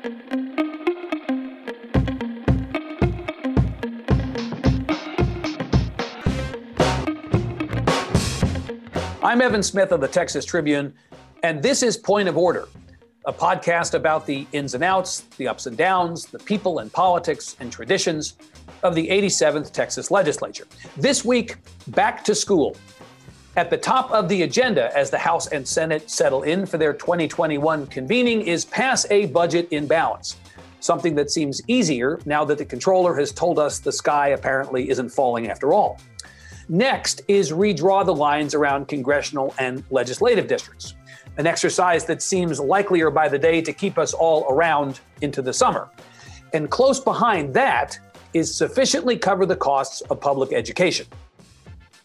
I'm Evan Smith of the Texas Tribune, and this is Point of Order, a podcast about the ins and outs, the ups and downs, the people and politics and traditions of the 87th Texas legislature. This week, back to school. At the top of the agenda as the House and Senate settle in for their 2021 convening is pass a budget in balance, something that seems easier now that the comptroller has told us the sky apparently isn't falling after all. Next is redraw the lines around congressional and legislative districts, an exercise that seems likelier by the day to keep us all around into the summer. And close behind that is sufficiently cover the costs of public education.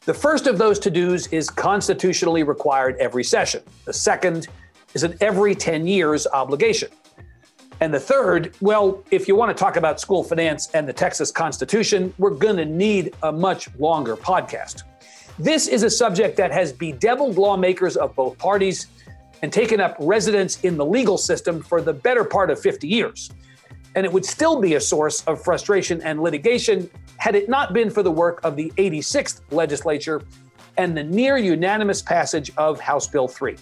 The first of those to dos is constitutionally required every session. The second is an every 10 years obligation. And the third, well, if you want to talk about school finance and the Texas Constitution, we're going to need a much longer podcast. This is a subject that has bedeviled lawmakers of both parties and taken up residence in the legal system for the better part of 50 years. And it would still be a source of frustration and litigation had it not been for the work of the 86th legislature and the near unanimous passage of House Bill 3.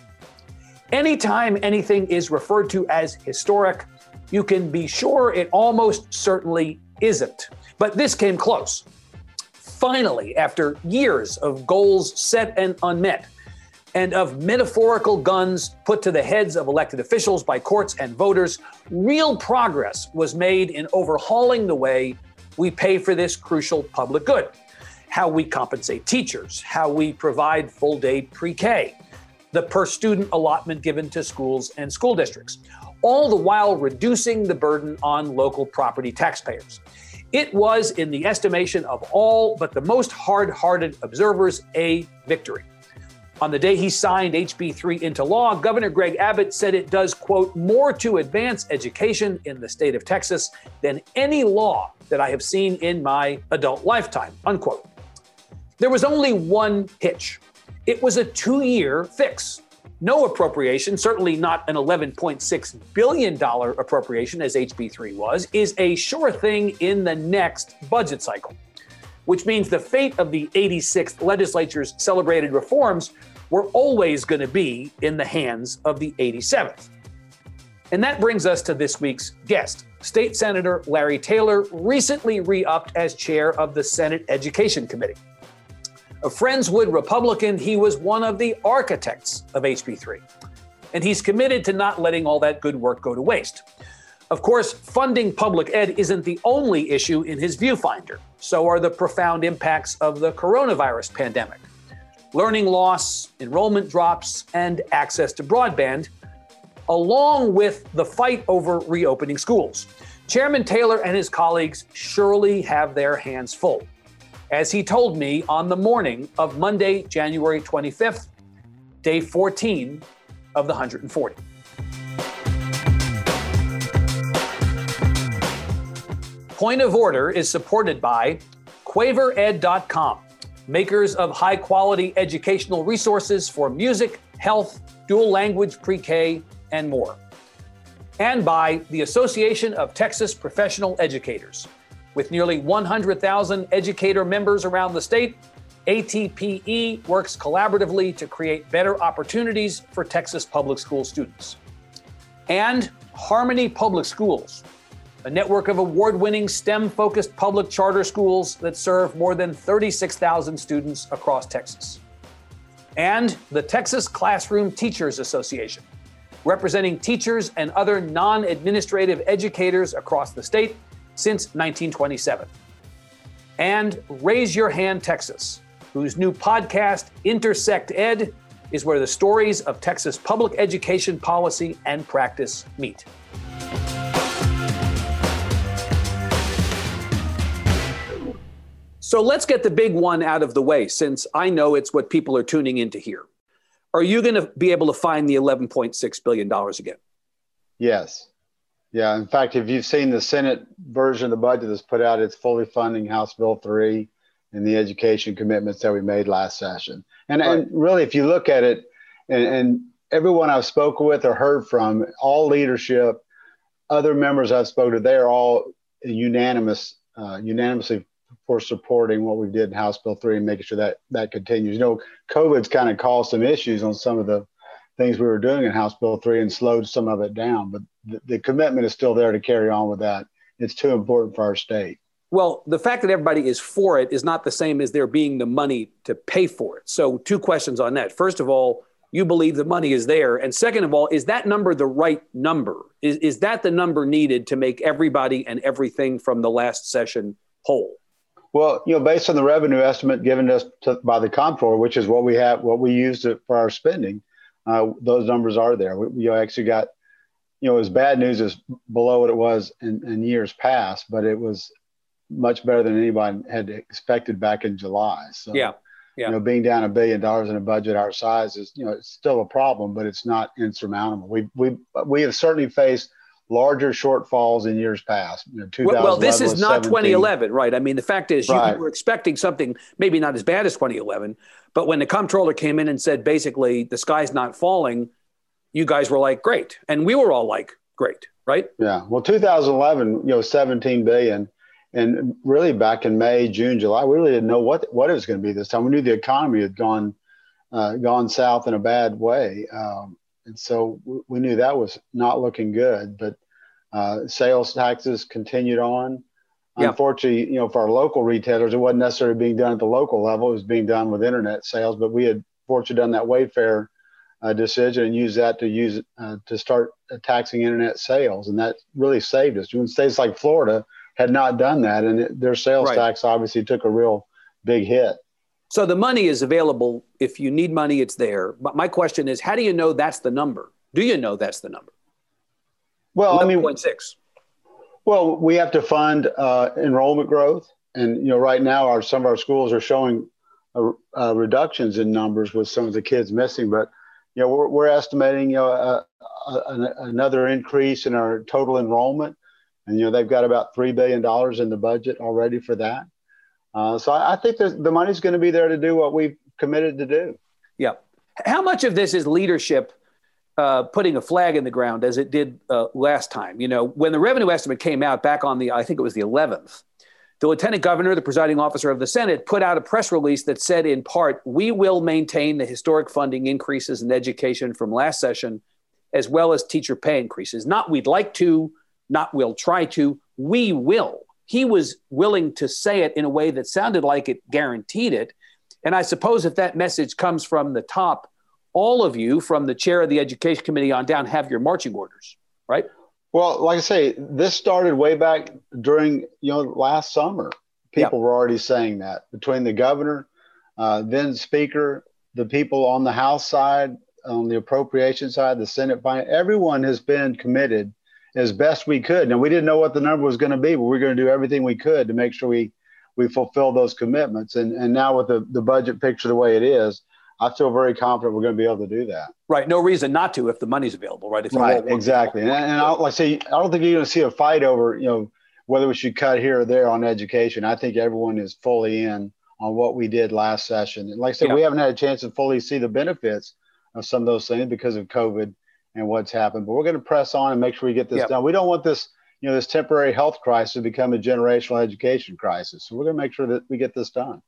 Anytime anything is referred to as historic, you can be sure it almost certainly isn't. But this came close. Finally, after years of goals set and unmet, and of metaphorical guns put to the heads of elected officials by courts and voters, real progress was made in overhauling the way we pay for this crucial public good. How we compensate teachers, how we provide full day pre K, the per student allotment given to schools and school districts, all the while reducing the burden on local property taxpayers. It was, in the estimation of all but the most hard hearted observers, a victory. On the day he signed HB 3 into law, Governor Greg Abbott said it does, quote, more to advance education in the state of Texas than any law that I have seen in my adult lifetime, unquote. There was only one hitch. It was a two year fix no appropriation, certainly not an $11.6 billion appropriation as HB3 was, is a sure thing in the next budget cycle, which means the fate of the 86th legislature's celebrated reforms were always going to be in the hands of the 87th. And that brings us to this week's guest. State Senator Larry Taylor recently re upped as chair of the Senate Education Committee. A Friendswood Republican, he was one of the architects of HB3. And he's committed to not letting all that good work go to waste. Of course, funding public ed isn't the only issue in his viewfinder. So are the profound impacts of the coronavirus pandemic. Learning loss, enrollment drops, and access to broadband, along with the fight over reopening schools. Chairman Taylor and his colleagues surely have their hands full as he told me on the morning of Monday, January 25th, day 14 of the 140. Point of Order is supported by QuaverEd.com, makers of high quality educational resources for music, health, dual language pre K, and more. And by the Association of Texas Professional Educators with nearly 100,000 educator members around the state, ATPE works collaboratively to create better opportunities for Texas public school students. And Harmony Public Schools, a network of award winning STEM focused public charter schools that serve more than 36,000 students across Texas. And the Texas Classroom Teachers Association, representing teachers and other non administrative educators across the state since 1927. And Raise Your Hand Texas, whose new podcast, Intersect Ed, is where the stories of Texas public education policy and practice meet. So let's get the big one out of the way since I know it's what people are tuning in to hear. Are you going to be able to find the $11.6 billion again? Yes. Yeah, in fact, if you've seen the Senate version of the budget that's put out, it's fully funding House Bill 3 and the education commitments that we made last session. And, right. and really, if you look at it, and, and, everyone I've spoken with or heard from, all leadership other members I've spoken to, they are all unanimous, uh, unanimously for supporting what we did in House Bill 3 and making sure that that continues. You know, COVID's kind of caused some issues on some of the things we were doing in House Bill 3 and slowed some of it down, but the, the commitment is still there to carry on with that. It's too important for our state. Well, the fact that everybody is for it is not the same as there being the money to pay for it. So, two questions on that. First of all, you believe the money is there. And second of all, is that number the right number? Is, is that the number needed to make everybody and everything from the last session whole? Well, you know, based on the revenue estimate given us to, by the comptroller, which is what we have, what we used for our spending, uh, those numbers are there. We, you actually got, you know, it was bad news is below what it was in, in years past, but it was much better than anybody had expected back in July. So, yeah. Yeah. You know, being down a billion dollars in a budget our size is, you know, it's still a problem, but it's not insurmountable. We we we have certainly faced larger shortfalls in years past. You know, well, this is not 2011, right? I mean, the fact is, right. you were expecting something maybe not as bad as 2011, but when the comptroller came in and said basically the sky's not falling, you guys were like, great, and we were all like, great, right? Yeah. Well, 2011, you know, 17 billion, and really back in May, June, July, we really didn't know what what it was going to be this time. We knew the economy had gone uh, gone south in a bad way. Um, and so we knew that was not looking good. But uh, sales taxes continued on. Yeah. Unfortunately, you know, for our local retailers, it wasn't necessarily being done at the local level; it was being done with internet sales. But we had fortunately done that Wayfair uh, decision and used that to use uh, to start taxing internet sales, and that really saved us. When states like Florida had not done that, and it, their sales right. tax obviously took a real big hit. So the money is available. If you need money, it's there. But my question is, how do you know that's the number? Do you know that's the number? Well, I mean, 1.6. Well, we have to fund uh, enrollment growth, and you know, right now, our some of our schools are showing uh, uh, reductions in numbers with some of the kids missing. But you know, we're, we're estimating you know uh, another increase in our total enrollment, and you know, they've got about three billion dollars in the budget already for that. Uh, so I, I think the money's going to be there to do what we've committed to do. Yeah. How much of this is leadership uh, putting a flag in the ground as it did uh, last time? You know, when the revenue estimate came out back on the, I think it was the 11th, the lieutenant governor, the presiding officer of the Senate, put out a press release that said, in part, we will maintain the historic funding increases in education from last session, as well as teacher pay increases. Not we'd like to, not we'll try to, we will he was willing to say it in a way that sounded like it guaranteed it. And I suppose if that message comes from the top, all of you, from the chair of the education committee on down, have your marching orders, right? Well, like I say, this started way back during you know last summer. People were already saying that between the governor, uh, then speaker, the people on the House side, on the appropriation side, the Senate, everyone has been committed as best we could. Now we didn't know what the number was going to be, but we are going to do everything we could to make sure we we fulfill those commitments. And and now with the the budget picture the way it is, I feel very confident we're going to be able to do that. Right. No reason not to if the money's available. Right. If right. Exactly. And, and I, like I say, I don't think you're going to see a fight over you know whether we should cut here or there on education. I think everyone is fully in on what we did last session. And like I said, yeah. we haven't had a chance to fully see the benefits of some of those things because of COVID and what's happened. But we're going to press on and make sure we get this yep. done. We don't want this, you know, this temporary health crisis to become a generational education crisis. So we're going to make sure that we get this done.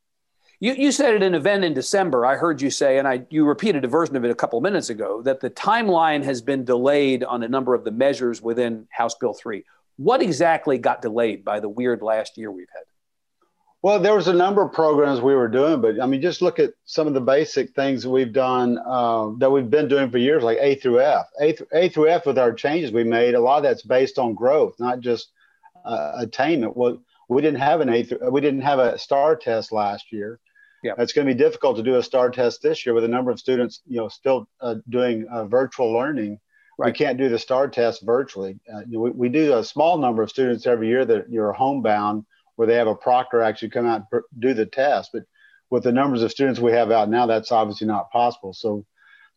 You, you said at an event in December, I heard you say, and I you repeated a version of it a couple of minutes ago, that the timeline has been delayed on a number of the measures within House Bill 3. What exactly got delayed by the weird last year we've had? Well, there was a number of programs we were doing, but I mean, just look at some of the basic things that we've done uh, that we've been doing for years, like A through F. A, th- a through F with our changes we made, a lot of that's based on growth, not just uh, attainment. Well, we didn't have an A through, we didn't have a STAAR test last year. Yeah. It's going to be difficult to do a STAAR test this year with a number of students, you know, still uh, doing uh, virtual learning. Right. We can't do the STAAR test virtually. Uh, we, we do a small number of students every year that you're homebound where they have a proctor actually come out and do the test. But with the numbers of students we have out now, that's obviously not possible. So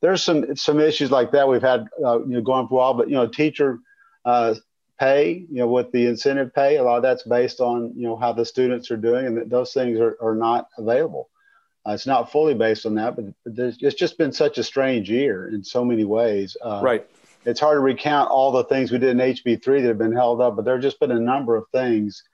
there's some some issues like that we've had uh, you know going for a while. But you know, teacher uh, pay, you know, with the incentive pay, a lot of that's based on you know how the students are doing, and those things are, are not available. Uh, it's not fully based on that, but, but it's just been such a strange year in so many ways. Uh, right. it's hard to recount all the things we did in HB3 that have been held up, but there have just been a number of things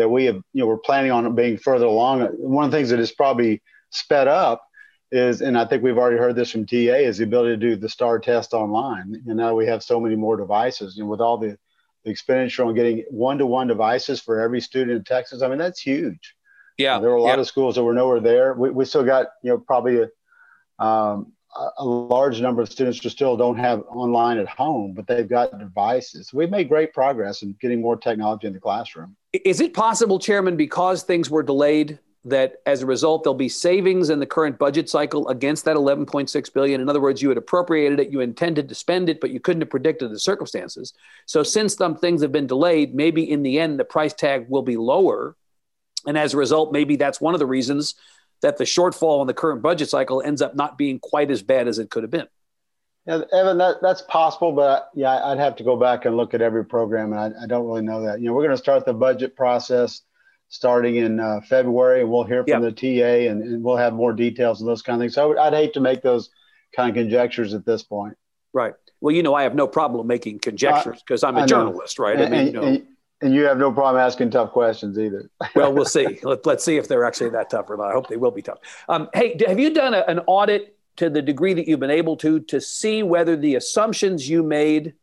that we have, you know, we're planning on being further along. One of the things that is probably sped up is, and I think we've already heard this from TEA, is the ability to do the STAAR test online. And now we have so many more devices, and with all the, the expenditure on getting one-to-one devices for every student in Texas, I mean that's huge. Yeah, there were a lot yeah. of schools that were nowhere there. We, we still got, you know, probably a, um, a large number of students who still don't have online at home, but they've got devices. We've made great progress in getting more technology in the classroom. Is it possible, Chairman, because things were delayed, that as a result there'll be savings in the current budget cycle against that 11.6 billion? In other words, you had appropriated it, you intended to spend it, but you couldn't have predicted the circumstances. So since some things have been delayed, maybe in the end the price tag will be lower, and as a result, maybe that's one of the reasons that the shortfall in the current budget cycle ends up not being quite as bad as it could have been. Yeah, Evan, that, that's possible, but yeah, I'd have to go back and look at every program, and I, I don't really know that. You know, we're going to start the budget process starting in uh, February, and we'll hear from yep. the TEA, and, and, we'll have more details and those kind of things. So I'd hate to make those kind of conjectures at this point. Right. Well, you know, I have no problem making conjectures because I'm a journalist, right? And, I mean, you know, and, and you have no problem asking tough questions either. well, we'll see. Let, us see if they're actually that tough or not. I hope they will be tough. Um, hey, have you done a, an audit to the degree that you've been able to to see whether the assumptions you made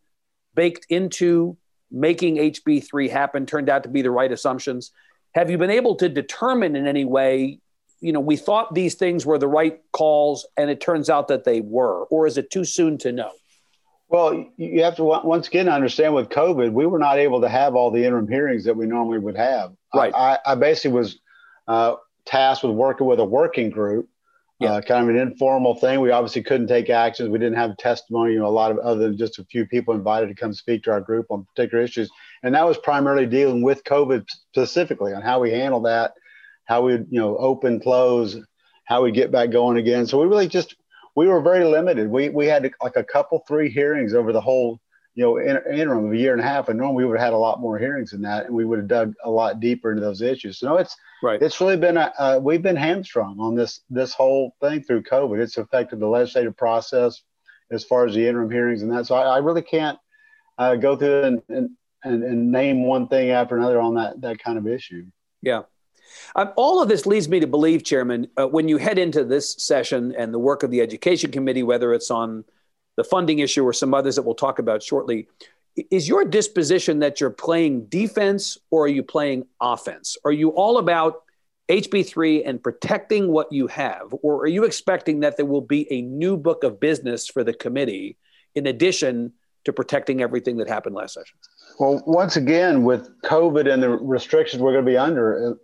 baked into making HB3 happen turned out to be the right assumptions? Have you been able to determine in any way, you know, we thought these things were the right calls and it turns out that they were, or is it too soon to know? Well, you have to once again understand with COVID, we were not able to have all the interim hearings that we normally would have. Right. I, I basically was uh, tasked with working with a working group, yeah. uh, kind of an informal thing. We obviously couldn't take actions. We didn't have testimony, you know, a lot of other than just a few people invited to come speak to our group on particular issues. And that was primarily dealing with COVID specifically on how we handle that, how we, you know, open, close, how we get back going again. So we really just we were very limited. We we had like a couple three hearings over the whole you know in, interim of a year and a half, and normally we would have had a lot more hearings than that, and we would have dug a lot deeper into those issues. So no, it's right. It's really been a, uh, we've been hamstrung on this this whole thing through COVID. It's affected the legislative process as far as the interim hearings and that. So I, I really can't uh, go through and, and and and name one thing after another on that that kind of issue. Yeah. Um, all of this leads me to believe, Chairman, uh, when you head into this session and the work of the Education Committee, whether it's on the funding issue or some others that we'll talk about shortly, is your disposition that you're playing defense or are you playing offense? Are you all about HB3 and protecting what you have, or are you expecting that there will be a new book of business for the committee in addition to protecting everything that happened last session? Well, once again, with COVID and the restrictions we're going to be under,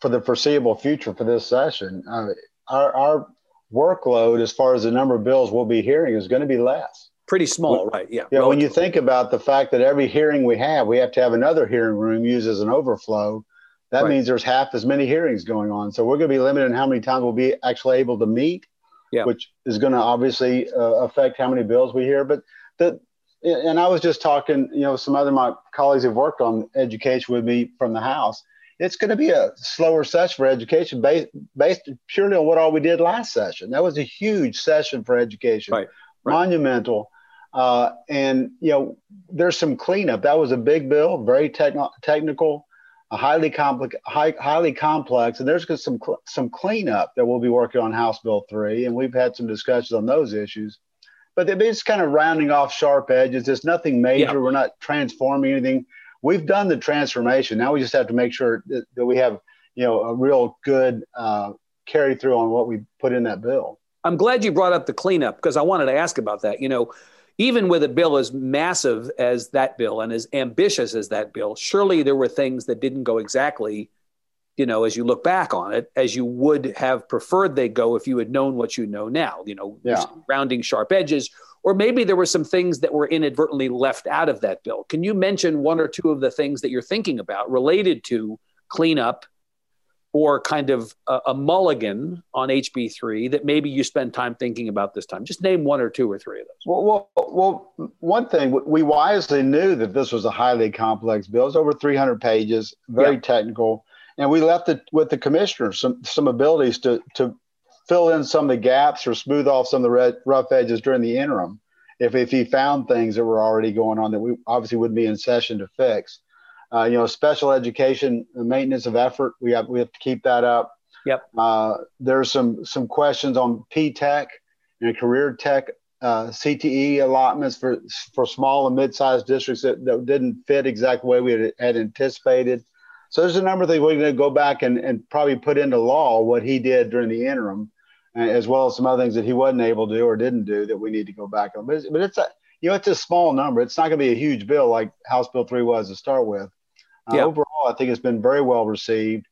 for the foreseeable future for this session. Uh, our, our workload, as far as the number of bills we'll be hearing, is going to be less. Pretty small, right? Yeah. Yeah. When you think about the fact that every hearing we have, we have to have another hearing room used as an overflow. That right. means there's half as many hearings going on. So we're going to be limited in how many times we'll be actually able to meet, yeah. which is going to obviously uh, affect how many bills we hear. But the and I was just talking, you know, some other my colleagues have worked on education with me from the House it's going to be a slower session for education based, based purely on what all we did last session. That was a huge session for education, right, right. monumental. Uh, and, you know, there's some cleanup. That was a big bill, very techn- technical, highly, complex, high, highly complex. And there's some, some cleanup that we'll be working on House Bill 3. And we've had some discussions on those issues. But it's kind of rounding off sharp edges. There's nothing major. Yeah. We're not transforming anything we've done the transformation. Now we just have to make sure that, that we have, you know, a real good uh, carry through on what we put in that bill. I'm glad you brought up the cleanup because I wanted to ask about that. You know, even with a bill as massive as that bill and as ambitious as that bill, surely there were things that didn't go exactly, you know, as you look back on it, as you would have preferred they go if you had known what you know now. You know, yeah. rounding sharp edges or maybe there were some things that were inadvertently left out of that bill. Can you mention one or two of the things that you're thinking about related to cleanup or kind of a, a mulligan on HB3 that maybe you spend time thinking about this time? Just name one or two or three of those. Well, well, well one thing we wisely knew that this was a highly complex bill. It's over 300 pages, very yeah. technical, and we left it with the commissioners some some abilities to to fill in some of the gaps or smooth off some of the red, rough edges during the interim. if, if he found things that were already going on that we obviously wouldn't be in session to fix. Uh, you know, special education maintenance of effort, we have we have to keep that up. Yep. Uh, there's some some questions on P Tech and career tech uh, CTE allotments for for small and mid-sized districts that, that didn't fit exactly the way we had, had anticipated. So there's a number of things we're going to go back and, and probably put into law what he did during the interim, as well as some other things that he wasn't able to do or didn't do that we need to go back on. But it's, but it's a you know it's a small number. It's not going to be a huge bill like House Bill three was to start with. Uh, yeah. Overall, I think it's been very well received.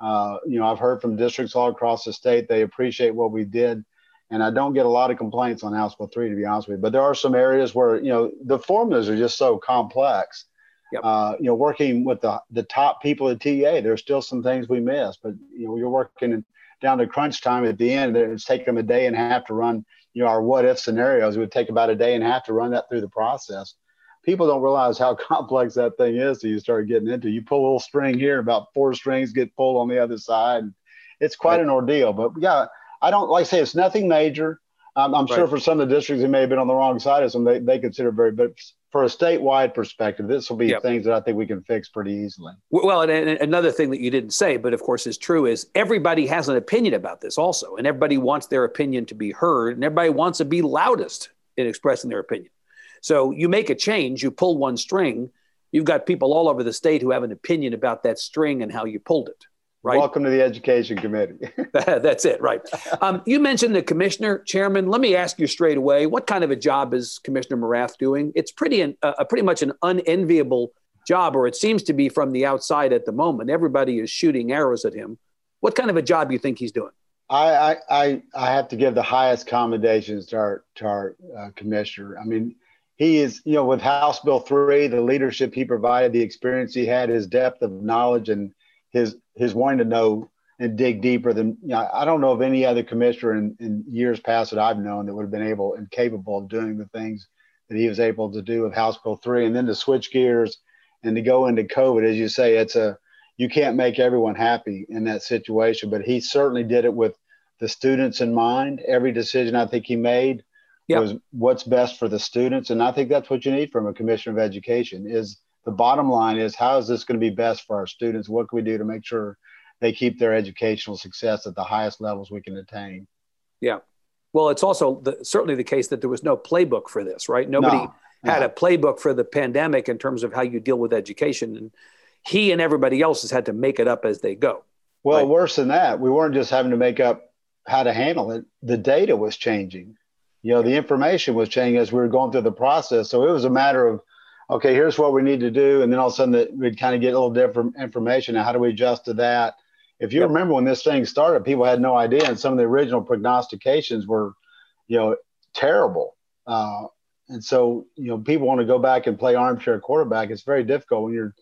Uh, you know, I've heard from districts all across the state they appreciate what we did and I don't get a lot of complaints on House Bill three, to be honest with you. But there are some areas where you know the formulas are just so complex. Yep. Uh, you know, working with the the top people at TEA, there's still some things we miss. But you know, you're working down to crunch time at the end. It's taking them a day and a half to run. You know, our what if scenarios it would take about a day and a half to run that through the process. People don't realize how complex that thing is till you start getting into. You pull a little string here, about four strings get pulled on the other side. It's quite right. an ordeal. But yeah I don't like I say it's nothing major. Um, I'm right. sure for some of the districts who may have been on the wrong side of some, they, they consider very, but for a statewide perspective, this will be yep. things that I think we can fix pretty easily. Well, and, and, another thing that you didn't say, but of course is true, is everybody has an opinion about this also, and everybody wants their opinion to be heard, and everybody wants to be loudest in expressing their opinion. So you make a change, you pull one string, you've got people all over the state who have an opinion about that string and how you pulled it. Right? Welcome to the Education Committee. That's it, right? Um, you mentioned the commissioner, chairman. Let me ask you straight away: What kind of a job is Commissioner Morath doing? It's pretty, an, uh, pretty much an unenviable job, or it seems to be from the outside at the moment. Everybody is shooting arrows at him. What kind of a job do you think he's doing? I I I have to give the highest commendations to our to our uh, commissioner. I mean, he is you know with House Bill three, the leadership he provided, the experience he had, his depth of knowledge, and his his wanting to know and dig deeper than you know, I don't know of any other commissioner in, in years past that I've known that would have been able and capable of doing the things that he was able to do with House Bill three, and then to switch gears and to go into COVID, as you say, it's a you can't make everyone happy in that situation, but he certainly did it with the students in mind. Every decision I think he made yep. was what's best for the students, and I think that's what you need from a commissioner of education is the bottom line is how is this going to be best for our students? What can we do to make sure they keep their educational success at the highest levels we can attain? Yeah. Well, it's also the, certainly the case that there was no playbook for this, right? Nobody no, had no. a playbook for the pandemic in terms of how you deal with education. And he and everybody else has had to make it up as they go. Well, right? worse than that, we weren't just having to make up how to handle it. The data was changing. You know, the information was changing as we were going through the process. So it was a matter of okay, here's what we need to do. And then all of a sudden that we'd kind of get a little different information. And how do we adjust to that? If you yep. remember when this thing started, people had no idea. And some of the original prognostications were, you know, terrible. Uh, and so, you know, people want to go back and play armchair quarterback. It's very difficult when you're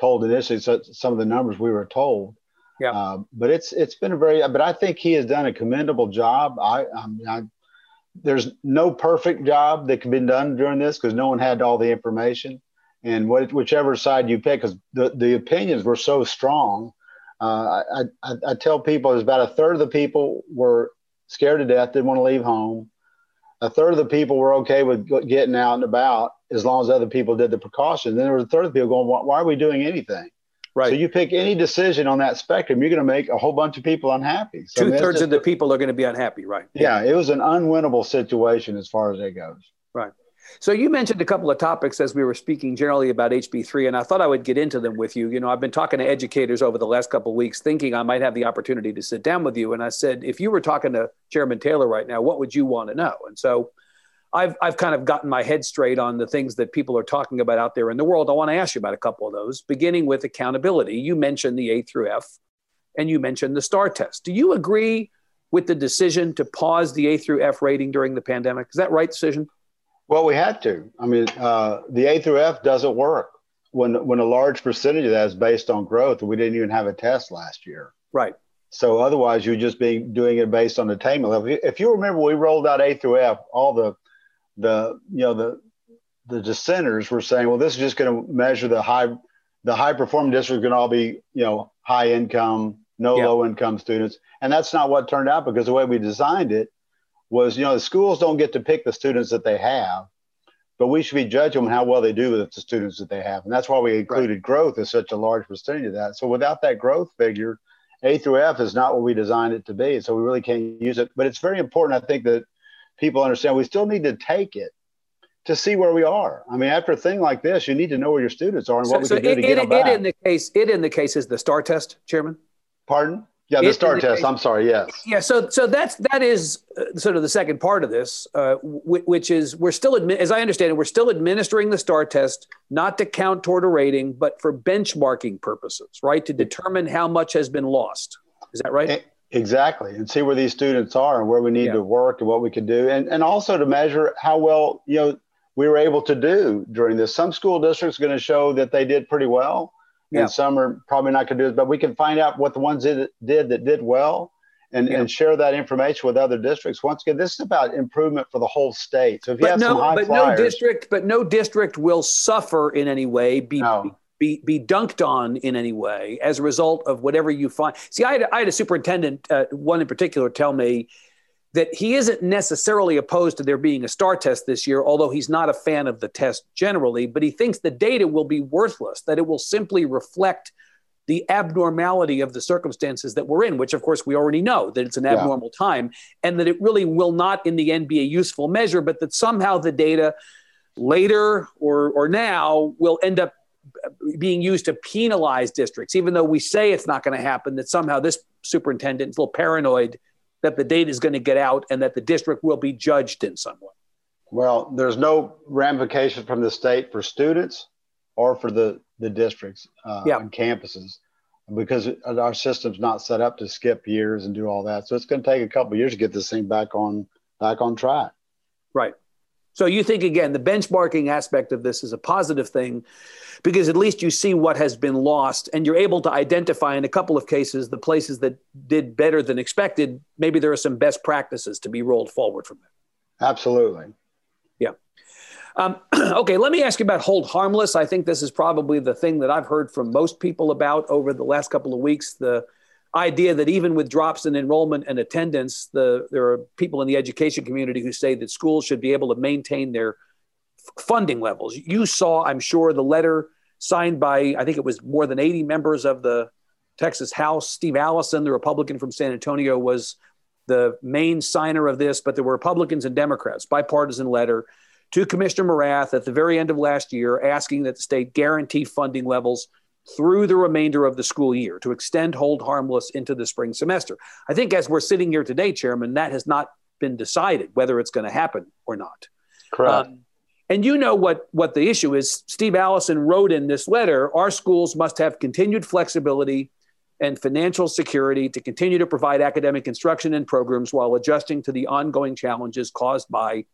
told initially some of the numbers we were told. Yeah. Uh, but it's it's been a very. But I think he has done a commendable job. I I, mean, I there's no perfect job that can be done during this because no one had all the information. And what, whichever side you pick, because the, the opinions were so strong, uh, I, I, I, tell people there's about a third of the people were scared to death, didn't want to leave home. A third of the people were okay with getting out and about as long as other people did the precautions. Then there was a third of the people going, why, why are we doing anything? Right. So you pick any decision on that spectrum, you're going to make a whole bunch of people unhappy. So Two thirds of the people are going to be unhappy, right? Yeah, it was an unwinnable situation as far as it goes. Right. So you mentioned a couple of topics as we were speaking generally about HB3, and I thought I would get into them with you. You know, I've been talking to educators over the last couple of weeks, thinking I might have the opportunity to sit down with you. And I said, if you were talking to Chairman Taylor right now, what would you want to know? And so I've, I've kind of gotten my head straight on the things that people are talking about out there in the world. I want to ask you about a couple of those, beginning with accountability. You mentioned the A through F, and you mentioned the STAAR test. Do you agree with the decision to pause the A through F rating during the pandemic? Is that right decision? Well, we had to. I mean, uh, the A through F doesn't work when when a large percentage of that is based on growth. We didn't even have a test last year. Right. So otherwise, you're just being doing it based on attainment level. If you remember, we rolled out A through F, all the the you know the the dissenters were saying, well, this is just going to measure the high the high performing districts going to all be you know high income, no yep. low income students, and that's not what turned out because the way we designed it was you know the schools don't get to pick the students that they have. but we should be judging on how well they do with the students that they have. And that's why we included right. growth as such a large percentage of that. So without that growth figure, A through F is not what we designed it to be. So we really can't use it. But it's very important, I think, that people understand we still need to take it to see where we are. I mean, after a thing like this, you need to know where your students are and what so, we can so do it, to get it, them back. It in the case, it in the case is the STAAR test, Chairman. Pardon? Yeah, the STAAR test. I'm sorry. Yes. Yeah. So, so that's that is uh, sort of the second part of this, uh, w- which is we're still, admi- as I understand it, we're still administering the STAAR test not to count toward a rating, but for benchmarking purposes, right? To determine how much has been lost. Is that right? Exactly, and see where these students are and where we need yeah. to work and what we can do, and and also to measure how well you know we were able to do during this. Some school districts are going to show that they did pretty well yeah. and some are probably not going to do it. But we can find out what the ones that did that did well, and, yeah. and share that information with other districts. Once again, this is about improvement for the whole state. So if you but have no, some high but flyers, no district, but no district will suffer in any way. Be, no. Be, be dunked on in any way as a result of whatever you find. See, I had, I had a superintendent, uh, one in particular, tell me that he isn't necessarily opposed to there being a STAAR test this year, although he's not a fan of the test generally, but he thinks the data will be worthless, that it will simply reflect the abnormality of the circumstances that we're in, which of course we already know that it's an abnormal time, and that it really will not in the end be a useful measure, but that somehow the data later or, or now will end up being used to penalize districts, even though we say it's not going to happen, that somehow this superintendent is a little paranoid that the data is going to get out and that the district will be judged in some way? Well, there's no ramification from the state for students or for the, the districts uh, yeah. and campuses because our system's not set up to skip years and do all that. So it's going to take a couple years to get this thing back on back on track. Right. So you think again the benchmarking aspect of this is a positive thing because at least you see what has been lost and you're able to identify in a couple of cases the places that did better than expected. Maybe there are some best practices to be rolled forward from that. Absolutely. Yeah. Um, okay, let me ask you about hold harmless. I think this is probably the thing that I've heard from most people about over the last couple of weeks. The idea that even with drops in enrollment and attendance, the, there are people in the education community who say that schools should be able to maintain their f- funding levels. You saw, I'm sure, the letter signed by, I think it was more than 80 members of the Texas House. Steve Allison, the Republican from San Antonio, was the main signer of this, but there were Republicans and Democrats, bipartisan letter to Commissioner Morath at the very end of last year asking that the state guarantee funding levels through the remainder of the school year to extend hold harmless into the spring semester. I think as we're sitting here today, Chairman, that has not been decided whether it's going to happen or not. Correct. Um, and you know what, what the issue is. Steve Allison wrote in this letter our schools must have continued flexibility and financial security to continue to provide academic instruction and programs while adjusting to the ongoing challenges caused by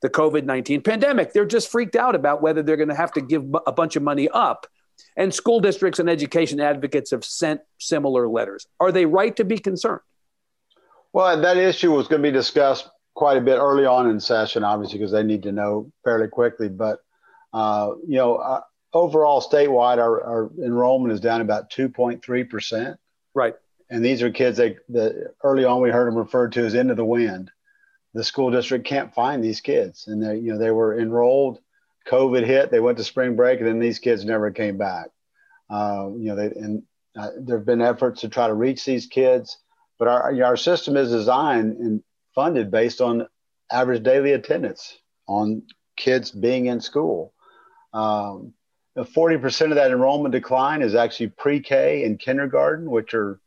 the COVID 19 pandemic. They're just freaked out about whether they're going to have to give a bunch of money up and school districts and education advocates have sent similar letters. Are they right to be concerned? Well, that issue was going to be discussed quite a bit early on in session, obviously, because they need to know fairly quickly. But, uh, you know, uh, overall statewide, our, our, enrollment is down about 2.3%. Right. And these are kids that, that early on we heard them referred to as into the wind. The school district can't find these kids. And they, you know, they were enrolled COVID hit, they went to spring break, and then these kids never came back. Uh, you know, they, and uh, there have been efforts to try to reach these kids, but our our system is designed and funded based on average daily attendance on kids being in school. Um, 40% of that enrollment decline is actually pre-K and kindergarten, which are,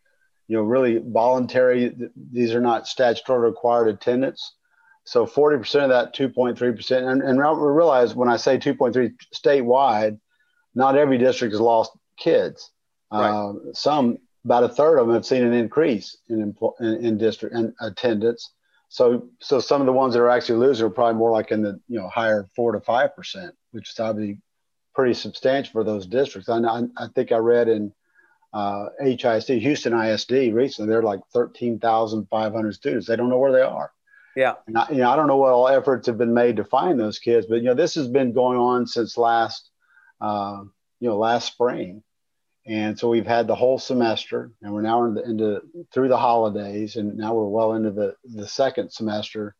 you know, really voluntary. These are not statutory required attendance. So 40% of that 2.3%, and, and we realize when I say 2.3 statewide, not every district has lost kids. Right. Uh, some, about a third of them have seen an increase in, in, in district in attendance. So, so some of the ones that are actually losing are probably more like in the you know higher four to five percent, which is obviously pretty substantial for those districts. I, I, I think I read in uh, HISD, Houston ISD recently, they're like 13,500 students. They don't know where they are. Yeah. And I, you know, I don't know what all efforts have been made to find those kids, but you know, this has been going on since last, uh, you know, last spring, and so we've had the whole semester, and we're now into, into through the holidays, and now we're well into the the second semester.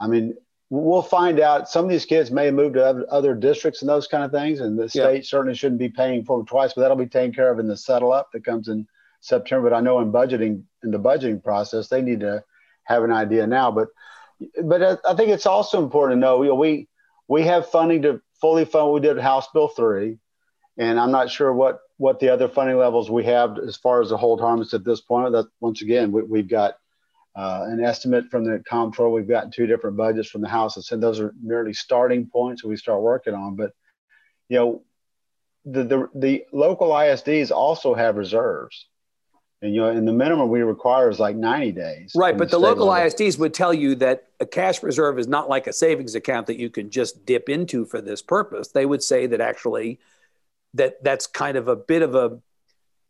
I mean, we'll find out. Some of these kids may move to other districts and those kind of things, and the state yeah. certainly shouldn't be paying for them twice. But that'll be taken care of in the settle up that comes in September. But I know in budgeting in the budgeting process, they need to have an idea now. But but I think it's also important to know you know, we we have funding to fully fund. We did House Bill three, and I'm not sure what what the other funding levels we have as far as the hold harmless at this point. That once again we, have got uh, an estimate from the comptroller. We've got two different budgets from the House, and those are merely starting points we start working on. But you know, the the, the local ISDs also have reserves. And you know, and the minimum we require is like 90 days. Right, but the, the local level. ISDs would tell you that a cash reserve is not like a savings account that you can just dip into for this purpose. They would say that actually that that's kind of a bit of a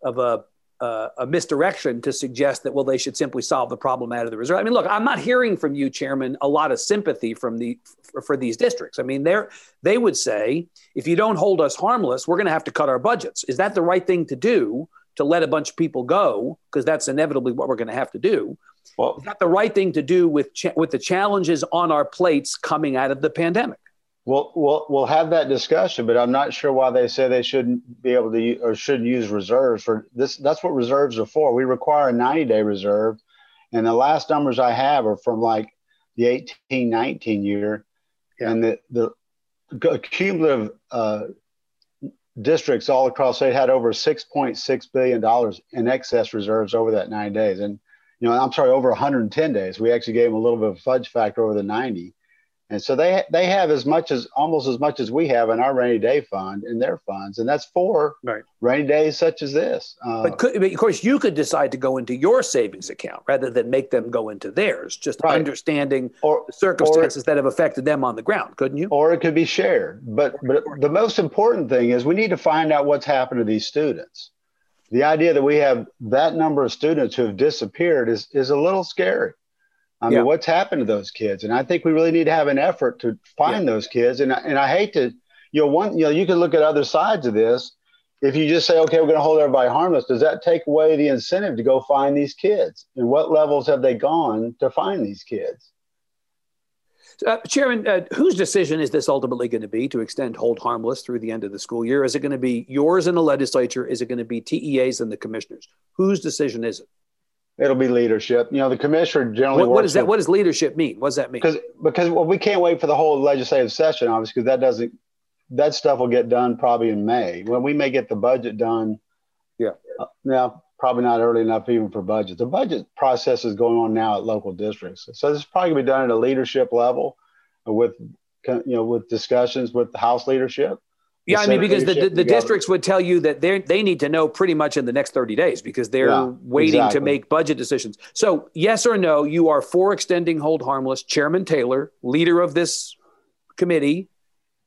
of a uh, a misdirection to suggest that well they should simply solve the problem out of the reserve. I mean, look, I'm not hearing from you, Chairman, a lot of sympathy from the for, for these districts. I mean, they're they would say if you don't hold us harmless, we're going to have to cut our budgets. Is that the right thing to do? To let a bunch of people go because that's inevitably what we're going to have to do. Well, is that the right thing to do with cha- with the challenges on our plates coming out of the pandemic? Well, we'll we'll have that discussion, but I'm not sure why they say they shouldn't be able to or shouldn't use reserves for this. That's what reserves are for. We require a 90 day reserve, and the last numbers I have are from like the 18 19 year, yeah. and the the cumulative uh, districts all across state had over $6.6 billion in excess reserves over that nine days. And, you know, I'm sorry, over 110 days. We actually gave them a little bit of fudge factor over the 90. And so they they have as much as almost as much as we have in our rainy day fund in their funds, and that's for right. rainy days such as this. Uh, but, could, but, of course, you could decide to go into your savings account rather than make them go into theirs. Just right. understanding or, the circumstances or, that have affected them on the ground, couldn't you? Or it could be shared. But but the most important thing is we need to find out what's happened to these students. The idea that we have that number of students who have disappeared is is a little scary. I mean, yeah. what's happened to those kids? And I think we really need to have an effort to find yeah. those kids. And and I hate to, you know, one, you know, you can look at other sides of this. If you just say, okay, we're going to hold everybody harmless, does that take away the incentive to go find these kids? And what levels have they gone to find these kids? Uh, Chairman, uh, whose decision is this ultimately going to be to extend hold harmless through the end of the school year? Is it going to be yours in the legislature? Is it going to be TEA's and the commissioners? Whose decision is it? It'll be leadership. You know, the commissioner generally. What, what does that? With, what does leadership mean? What does that mean? Because because well, we can't wait for the whole legislative session, obviously, because that doesn't. That stuff will get done probably in May. When we may get the budget done. Yeah. Uh, now, probably not early enough even for budget. The budget process is going on now at local districts, so this is probably going to be done at a leadership level, with you know with discussions with the House leadership yeah, I mean, because the, the, the districts would tell you that they they need to know pretty much in the next 30 days because they're yeah, waiting exactly. to make budget decisions. So, yes or no, you are for extending hold harmless. Chairman Taylor, leader of this committee,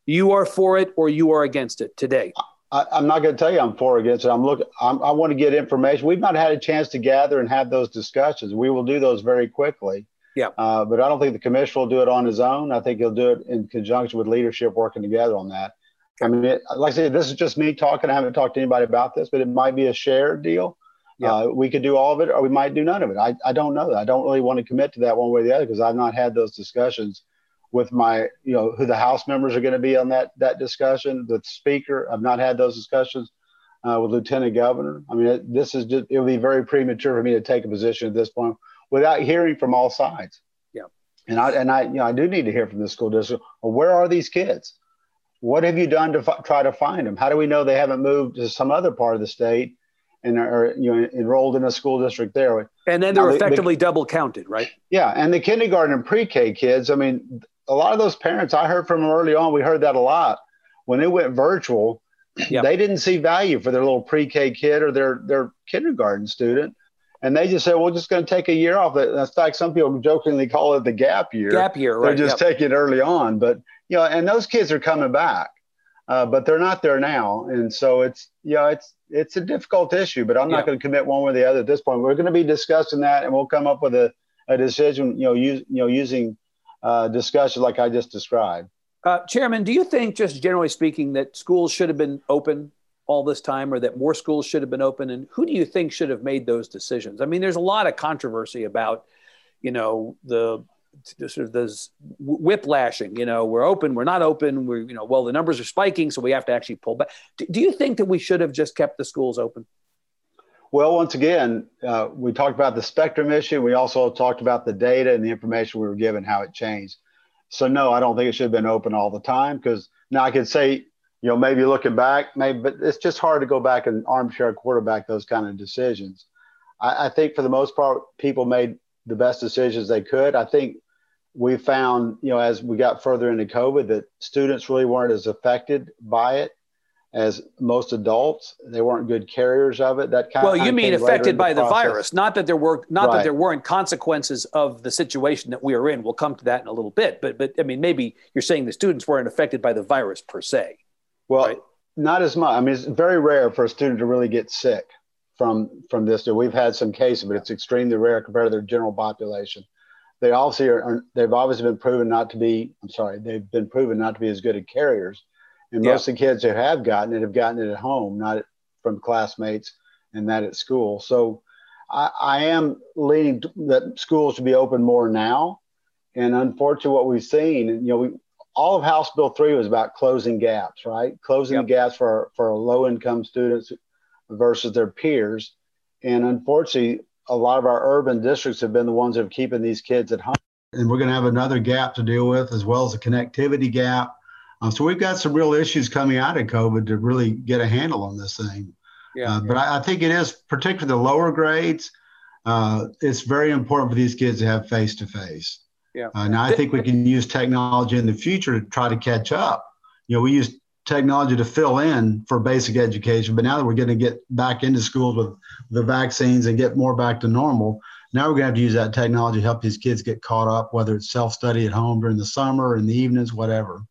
you are for it or you are against it today? I, am not going to tell you I'm for or against it. I'm looking. I'm, I want to get information. We've not had a chance to gather and have those discussions. We will do those very quickly. Yeah. Uh, but I don't think the commissioner will do it on his own. I think he'll do it in conjunction with leadership working together on that. I mean, it, like I said, this is just me talking. I haven't talked to anybody about this, but it might be a shared deal. Yeah. Uh, we could do all of it, or we might do none of it. I, I don't know. I don't really want to commit to that one way or the other because I've not had those discussions with my, you know, who the House members are going to be on that that discussion. The Speaker, I've not had those discussions uh, with Lieutenant Governor. I mean, it, this is just it would be very premature for me to take a position at this point without hearing from all sides. Yeah. And I and I, you know, I do need to hear from the school district. Well, where are these kids? What have you done to f- try to find them? How do we know they haven't moved to some other part of the state and are you know enrolled in a school district there? And then they're now, effectively the, double counted, right? Yeah, and the kindergarten and pre-K kids. I mean, a lot of those parents I heard from early on. We heard that a lot when it went virtual. Yep. They didn't see value for their little pre-K kid or their their kindergarten student and they just said, "We're just going to take a year off." In fact, some people jokingly call it the gap year. Gap year, right? They're just yep. taking it early on, but you know, and those kids are coming back, uh, but they're not there now, and so it's you know, it's it's a difficult issue. But I'm not going to commit one way or the other at this point. We're going to be discussing that, and we'll come up with a, a decision. You know, use, you know, using uh, discussion like I just described. Uh, Chairman, do you think, just generally speaking, that schools should have been open all this time or that more schools should have been open? And who do you think should have made those decisions? I mean, there's a lot of controversy about, you know, the sort of those whiplashing. You know, we're open, we're not open. We're you know, well, the numbers are spiking, so we have to actually pull back. Do, do you think that we should have just kept the schools open? Well, once again, uh, we talked about the spectrum issue. We also talked about the data and the information we were given, how it changed. So no, I don't think it should have been open all the time because now I could say, you know, maybe looking back, maybe, but it's just hard to go back and armchair quarterback those kind of decisions. I, I think for the most part, people made the best decisions they could. I think we found, you know, as we got further into COVID, that students really weren't as affected by it as most adults. They weren't good carriers of it. That kind. Well, you mean affected by the, the virus, not that there were not right. that there weren't consequences of the situation that we are in. We'll come to that in a little bit. But but I mean, maybe you're saying the students weren't affected by the virus per se. Well, right? not as much. I mean, it's very rare for a student to really get sick from from this. We've had some cases, but it's extremely rare compared to their general population. They obviously are, are they've obviously been proven not to be. I'm sorry, they've been proven not to be as good at carriers. And most of the kids who have gotten it have gotten it at home, not from classmates and that at school. So I, I am leaning that schools should be open more now. And unfortunately, what we've seen, you know, we all of House Bill 3 was about closing gaps, right? Closing yep. the gaps for, for low income students versus their peers. And unfortunately, a lot of our urban districts have been the ones that have keeping these kids at home. And we're going to have another gap to deal with, as well as a connectivity gap. Um, so we've got some real issues coming out of COVID to really get a handle on this thing. Yeah, uh, yeah. But I, I, think it is, particularly the lower grades, uh, it's very important for these kids to have face to face. Yeah. Uh, now I think we can use technology in the future to try to catch up. You know, we use technology to fill in for basic education. But now that we're going to get back into schools with the vaccines and get more back to normal, now we're going to have to use that technology to help these kids get caught up, whether it's self study at home during the summer, in the evenings, whatever.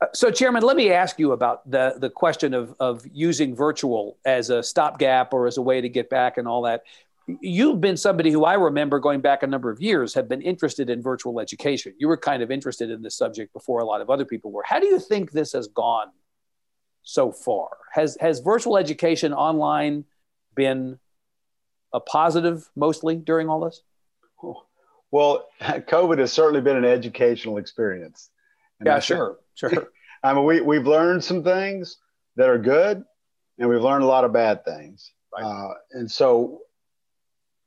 Uh, so, Chairman, let me ask you about the, the question of, of using virtual as a stopgap or as a way to get back and all that. You've been somebody who I remember going back a number of years have been interested in virtual education. You were kind of interested in this subject before a lot of other people were. How do you think this has gone so far? Has has virtual education online been a positive mostly during all this? Well, COVID has certainly been an educational experience. And yeah, sure, sure. I mean, we we've learned some things that are good, and we've learned a lot of bad things. Right. Uh, and so,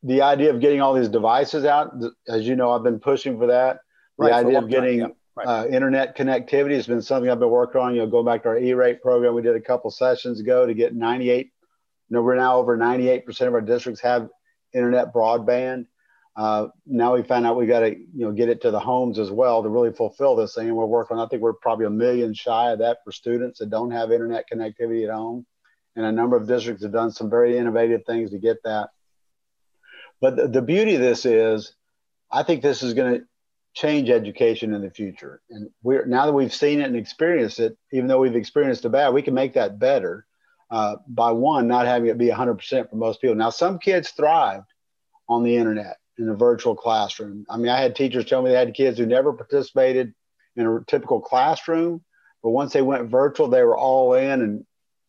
the idea of getting all these devices out, as you know, I've been pushing for that. The right, idea of getting time, yeah Right. Uh, internet connectivity has been something I've been working on. You know, going back to our E-rate program, we did a couple sessions ago to get 98. You know, we're now over 98% of our districts have internet broadband. Uh, now we find out we got to you know get it to the homes as well to really fulfill this thing. And we're working. I think we're probably a million shy of that for students that don't have internet connectivity at home. And a number of districts have done some very innovative things to get that. But the, the beauty of this is, I think this is going to change education in the future. And we're now that we've seen it and experienced it, even though we've experienced the bad, we can make that better uh, by one, not having it be 100% for most people. Now, some kids thrived on the internet in a virtual classroom. I mean, I had teachers tell me they had kids who never participated in a typical classroom, but once they went virtual, they were all in and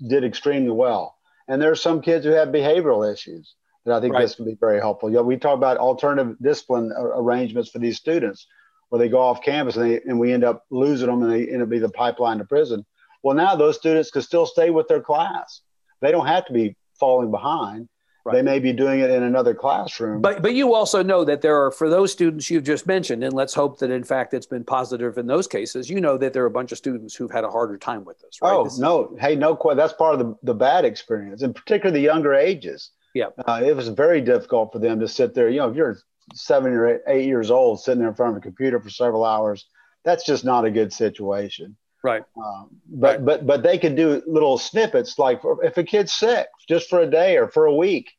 did extremely well. And there are some kids who have behavioral issues I think right. this can be very helpful. You know, we talk about alternative discipline arrangements for these students where they go off campus and, they, and we end up losing them and they end up being the pipeline to prison. Well, now those students can still stay with their class. They don't have to be falling behind. Right. They may be doing it in another classroom. But but you also know that there are for those students you've just mentioned, and let's hope that in fact it's been positive in those cases. You know that there are a bunch of students who've had a harder time with this. Right? Oh this no, hey, no, that's part of the, the bad experience, and particularly the younger ages. Yeah. Uh, it was very difficult for them to sit there. You know, if you're seven or eight, eight years old sitting there in front of a computer for several hours, that's just not a good situation. Right. Um, but right. but but they could do little snippets like if a kid's sick just for a day or for a week,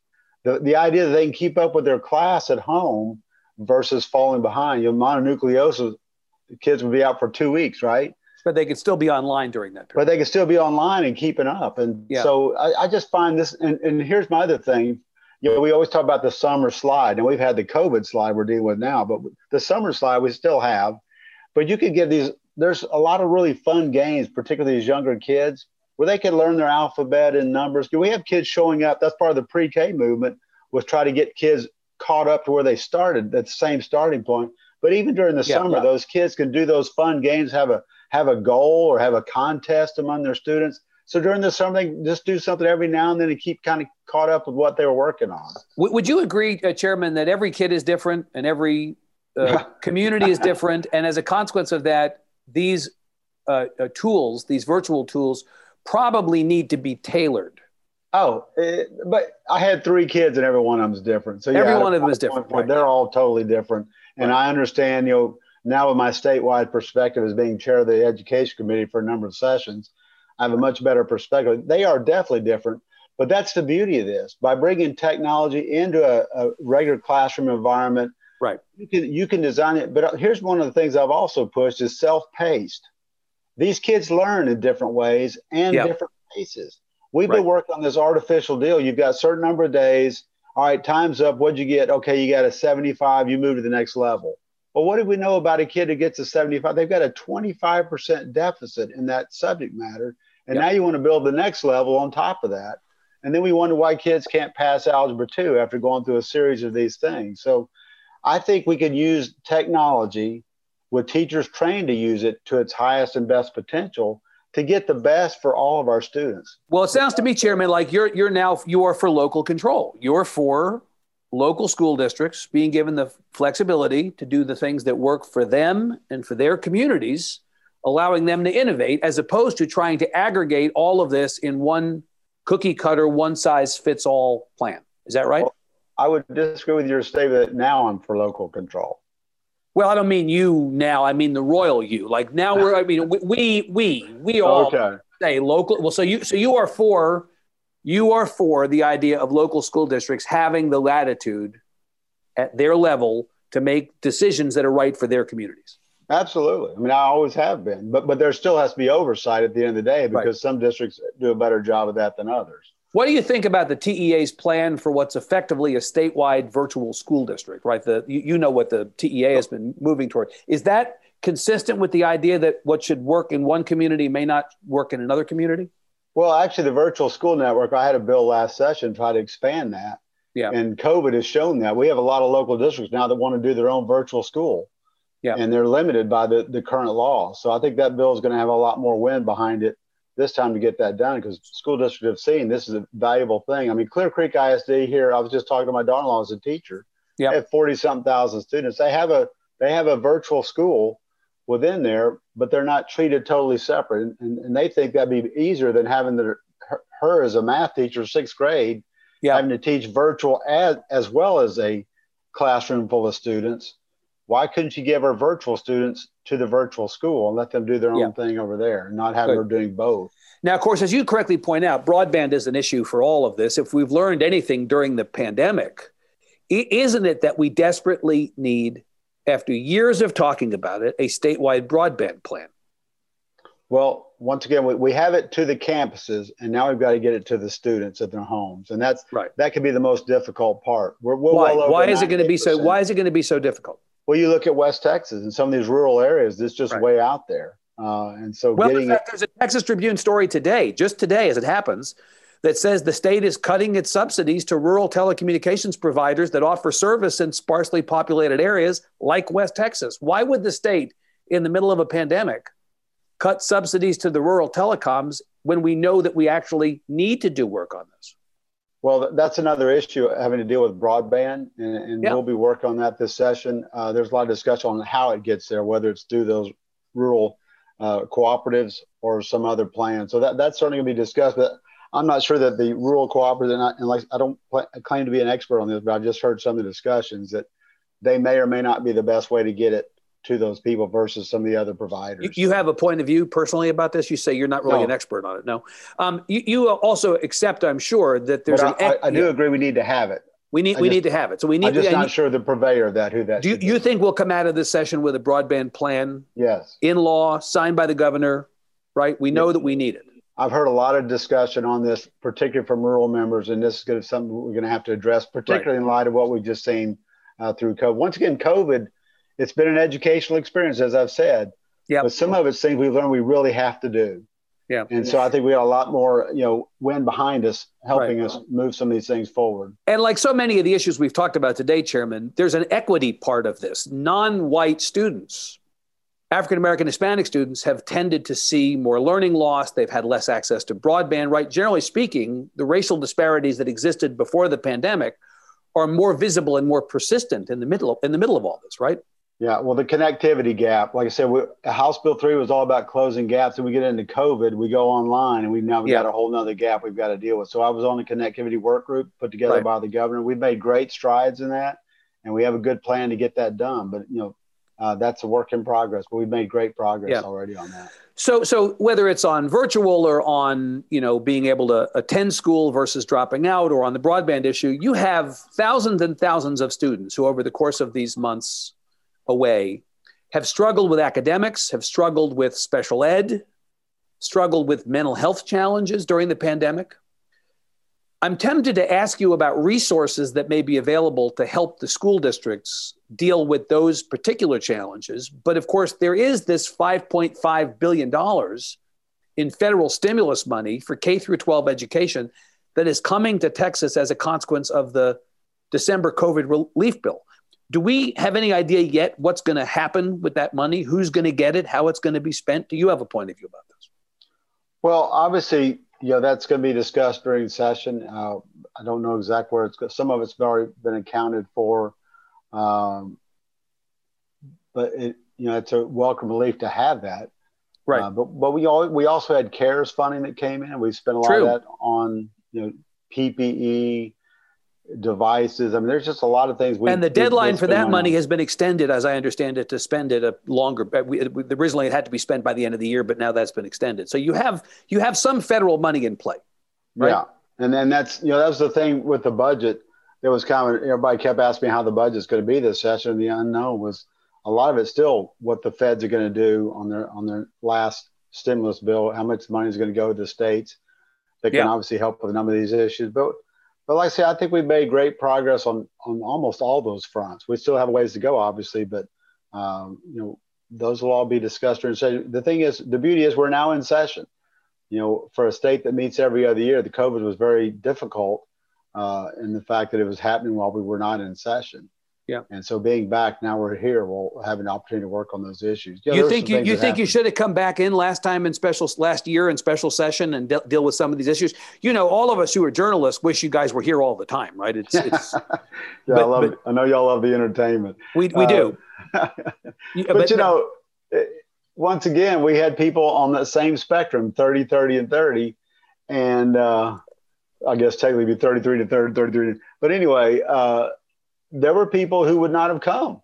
the, the idea that they can keep up with their class at home versus falling behind. You know, mononucleosis, the kids would be out for two weeks, right? But they could still be online during that period. But they could still be online and keeping up. And yeah. so I, I, just find this, and, and here's my other thing. You know, we always talk about the summer slide, and we've had the COVID slide we're dealing with now, but the summer slide we still have. But you could get these, there's a lot of really fun games, particularly these younger kids, where they can learn their alphabet and numbers. Do we have kids showing up? That's part of the pre K movement, was try to get kids caught up to where they started at the same starting point But even during the yeah, summer, yeah. those kids can do those fun games, have a have a goal or have a contest among their students. So during the summer, they just do something every now and then and keep kind of caught up with what they were working on. Would you agree, uh, Chairman, that every kid is different and every uh, community is different, and as a consequence of that, these uh, uh, tools, these virtual tools, probably need to be tailored. Oh, it, but I had three kids, and every one of them is different. So yeah, every one of them is different. Right. They're all totally different, and right. I understand. You know, now with my statewide perspective as being chair of the education committee for a number of sessions, I have a much better perspective. They are definitely different, but that's the beauty of this. By bringing technology into a, a regular classroom environment, right? You can you can design it. But here's one of the things I've also pushed is self-paced. These kids learn in different ways and yep. different paces. We've right. been working on this artificial deal. You've got a certain number of days. All right, time's up. What'd you get? Okay, you got a 75. You move to the next level. Well, what do we know about a kid who gets a 75? They've got a 25% deficit in that subject matter. And yep. now you want to build the next level on top of that. And then we wonder why kids can't pass algebra 2 after going through a series of these things. So I think we could use technology with teachers trained to use it to its highest and best potential to get the best for all of our students. Well, it sounds to me, Chairman, like you're you're now you are for local control. You're for local school districts being given the flexibility to do the things that work for them and for their communities, allowing them to innovate as opposed to trying to aggregate all of this in one cookie cutter, one size fits all plan. Is that right? Well, I would disagree with your statement that now I'm for local control. Well, I don't mean you now. I mean the royal you. Like now we're. I mean we we we all okay. say local. Well, so you so you are for you are for the idea of local school districts having the latitude at their level to make decisions that are right for their communities. Absolutely. I mean, I always have been, but but there still has to be oversight at the end of the day because right. some districts do a better job of that than others. What do you think about the TEA's plan for what's effectively a statewide virtual school district? Right, the you, you know what the TEA has been moving toward. Is that consistent with the idea that what should work in one community may not work in another community? Well, actually, the virtual school network, I had a bill last session try to expand that. Yeah. And COVID has shown that we have a lot of local districts now that want to do their own virtual school. Yeah. And they're limited by the, the current law. So I think that bill is going to have a lot more wind behind it this time to get that done because school districts have seen this is a valuable thing. I mean, Clear Creek ISD here, I was just talking to my daughter-in-law as a teacher. Yeah. They have 40 something thousand students. They have a they have a virtual school within there, but they're not treated totally separate. And, and they think that'd be easier than having the, her, her as a math teacher, sixth grade, yeah. having to teach virtual as, as well as a classroom full of students why couldn't you give her virtual students to the virtual school and let them do their own yeah. thing over there not have Good. them doing both? Now, of course, as you correctly point out, broadband is an issue for all of this. If we've learned anything during the pandemic, isn't it that we desperately need, after years of talking about it, a statewide broadband plan? Well, once again, we, we have it to the campuses, and now we've got to get it to the students at their homes, and that's right. That could be the most difficult part. We're, we're why? Well why is it going to be so? Why is it going to be so difficult? Well, you look at West Texas and some of these rural areas, it's just right. way out there. Uh, and so well, getting fact, it- there's a Texas Tribune story today, just today as it happens, that says the state is cutting its subsidies to rural telecommunications providers that offer service in sparsely populated areas like West Texas. Why would the state, in the middle of a pandemic, cut subsidies to the rural telecoms when we know that we actually need to do work on this? Well, that's another issue having to deal with broadband, and, and yeah. we'll be working on that this session. Uh, there's a lot of discussion on how it gets there, whether it's through those rural uh, cooperatives or some other plan. So that, that's certainly going to be discussed. But I'm not sure that the rural cooperatives, and I, and like, I don't claim to be an expert on this, but I've just heard some of the discussions that they may or may not be the best way to get it to those people versus some of the other providers. You, you have a point of view personally about this. You say you're not really no. an expert on it. No, um, you, you, also accept, I'm sure, that there's but an. I, I do agree. We need to have it. We need I we just, need to have it. So we need. I'm just to, not sure the purveyor of that who that. Do you, you think we'll come out of this session with a broadband plan? Yes. In law, signed by the governor, right? We know yes. that we need it. I've heard a lot of discussion on this, particularly from rural members, and this is going to something we're going to have to address, particularly right. in light of what we've just seen uh, through COVID. Once again, COVID it's been an educational experience, as I've said. Yeah. But some of it's things we've learned we really have to do. Yeah. And so I think we got a lot more, you know, wind behind us, helping right. us move some of these things forward. And like so many of the issues we've talked about today, Chairman, there's an equity part of this. Non-white students, African American Hispanic students have tended to see more learning loss. They've had less access to broadband, right? Generally speaking, the racial disparities that existed before the pandemic are more visible and more persistent in the middle in the middle of all this, right? Yeah, well, the connectivity gap, like I said, we, House Bill 3 was all about closing gaps. And we get into COVID, we go online and we've now yeah. got a whole nother gap we've got to deal with. So I was on the connectivity work group put together right. by the governor. We've made great strides in that and we have a good plan to get that done. But, you know, uh, that's a work in progress, but we've made great progress yeah. already on that. So, so whether it's on virtual or on, you know, being able to attend school versus dropping out or on the broadband issue, you have thousands and thousands of students who over the course of these months away have struggled with academics, have struggled with special ed, struggled with mental health challenges during the pandemic. I'm tempted to ask you about resources that may be available to help the school districts deal with those particular challenges. But of course, there is this $5.5 billion in federal stimulus money for K through 12 education that is coming to Texas as a consequence of the December COVID relief bill. Do we have any idea yet what's going to happen with that money? Who's going to get it? How it's going to be spent? Do you have a point of view about this? Well, obviously, know that's going to be discussed during session. Uh, I don't know exactly where it's. Some of it's already been accounted for, um, but it, you know it's a welcome relief to have that. Right. Uh, but but we all we also had CARES funding that came in. We spent a lot True. of that on you know PPE, devices. I mean, there's just a lot of things. We, and the deadline for that money on. has been extended, as I understand it, to spend it a longer. Uh, uh, we, originally, it had to be spent by the end of the year, but now that's been extended. So you have you have some federal money in play, right? Yeah, and then that's you know that was the thing with the budget. It was kind of everybody kept asking me how the budget's going to be this session. And the unknown was a lot of it still what the feds are going to do on their on their last stimulus bill. How much money is going to go to the states? That can obviously help with a number of these issues, but but like I say, I think we've made great progress on on almost all those fronts. We still have ways to go, obviously, but um, you know those will all be discussed during session. The thing is, the beauty is we're now in session. You know, for a state that meets every other year, the COVID was very difficult, uh, in the fact that it was happening while we were not in session. Yeah. And so being back now we're here, we'll have an opportunity to work on those issues. Yeah, you think you, you think you should have come back in last time in special last year in special session and de- deal with some of these issues. You know, all of us who are journalists wish you guys were here all the time, right? It's, it's yeah, but, I love. But, I know y'all love the entertainment. We we uh, do. but, but, you know, eh, once again, we had people on that same spectrum, 30, 30, and 30, and uh, I guess technically be 33 to 30, 33. But anyway. Uh, there were people who would not have come.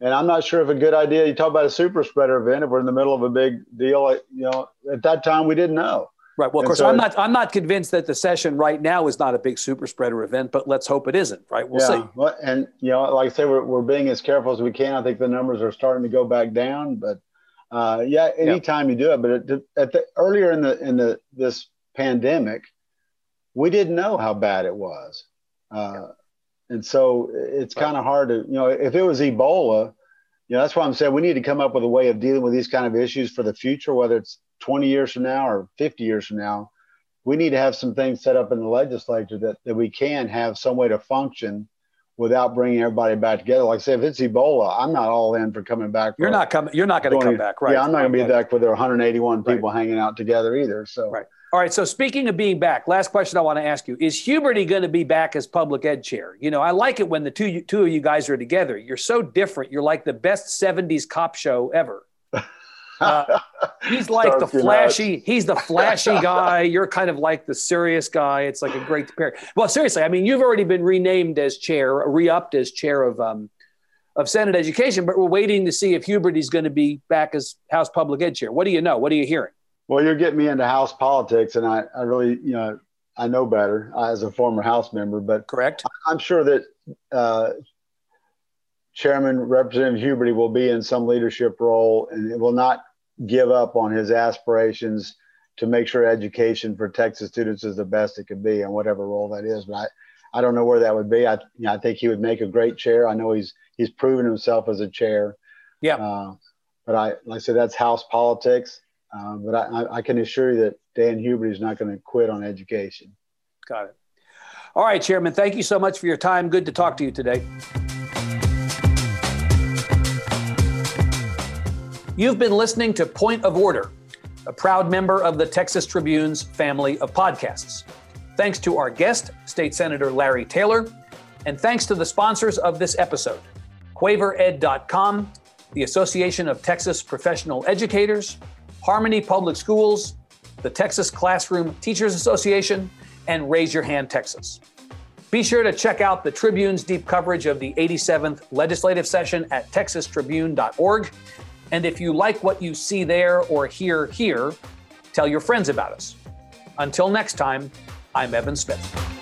And I'm not sure if a good idea. You talk about a super spreader event. If we're in the middle of a big deal, you know, at that time we didn't know. Right. Well, of and course, so, I'm not. I'm not convinced that the session right now is not a big super spreader event, but let's hope it isn't. Right. We'll yeah, see. Well, and you know, like I say, we're, we're being as careful as we can. I think the numbers are starting to go back down, but uh, yeah, anytime yeah. you do it. But it, at the earlier in the in the this pandemic, we didn't know how bad it was. Uh, yeah. And so it's kind of hard to, you know, if it was Ebola, you know, that's why I'm saying we need to come up with a way of dealing with these kind of issues for the future, whether it's 20 years from now or 50 years from now. We need to have some things set up in the legislature that, that we can have some way to function without bringing everybody back together. Like I say, if it's Ebola, I'm not all in for coming back. You're not coming. You're not going to come back, right? Yeah, I'm not going to be back with there 181 people right. hanging out together either. So right. All right. So speaking of being back, last question I want to ask you is Huberty going to be back as public ed chair? You know, I like it when the two two of you guys are together. You're so different. You're like the best '70s cop show ever. Uh, he's like the flashy. He's the flashy guy. You're kind of like the serious guy. It's like a great pair. Well, seriously, I mean, you've already been renamed as chair, re-upped as chair of um, of Senate Education, but we're waiting to see if Huberty's going to be back as House Public Ed chair. What do you know? What are you hearing? Well, you're getting me into House politics, and I, I really, you know, I know better as a former House member, but correct. I'm sure that uh, Chairman Representative Huberty will be in some leadership role, and it will not give up on his aspirations to make sure education for Texas students is the best it could be, in whatever role that is. But I, I don't know where that would be. I, you know, I think he would make a great chair. I know he's he's proven himself as a chair. Yeah. Uh, but I, like I said, that's House politics. Uh, but I, I, can assure you that Dan Huberty is not going to quit on education. Got it. All right, Chairman, thank you so much for your time. Good to talk to you today. You've been listening to Point of Order, a proud member of the Texas Tribune's family of podcasts. Thanks to our guest, State Senator Larry Taylor, and thanks to the sponsors of this episode QuaverEd.com, the Association of Texas Professional Educators, Harmony Public Schools, the Texas Classroom Teachers Association, and Raise Your Hand Texas. Be sure to check out the Tribune's deep coverage of the 87th legislative session at texastribune.org. And if you like what you see there or hear here, tell your friends about us. Until next time, I'm Evan Smith.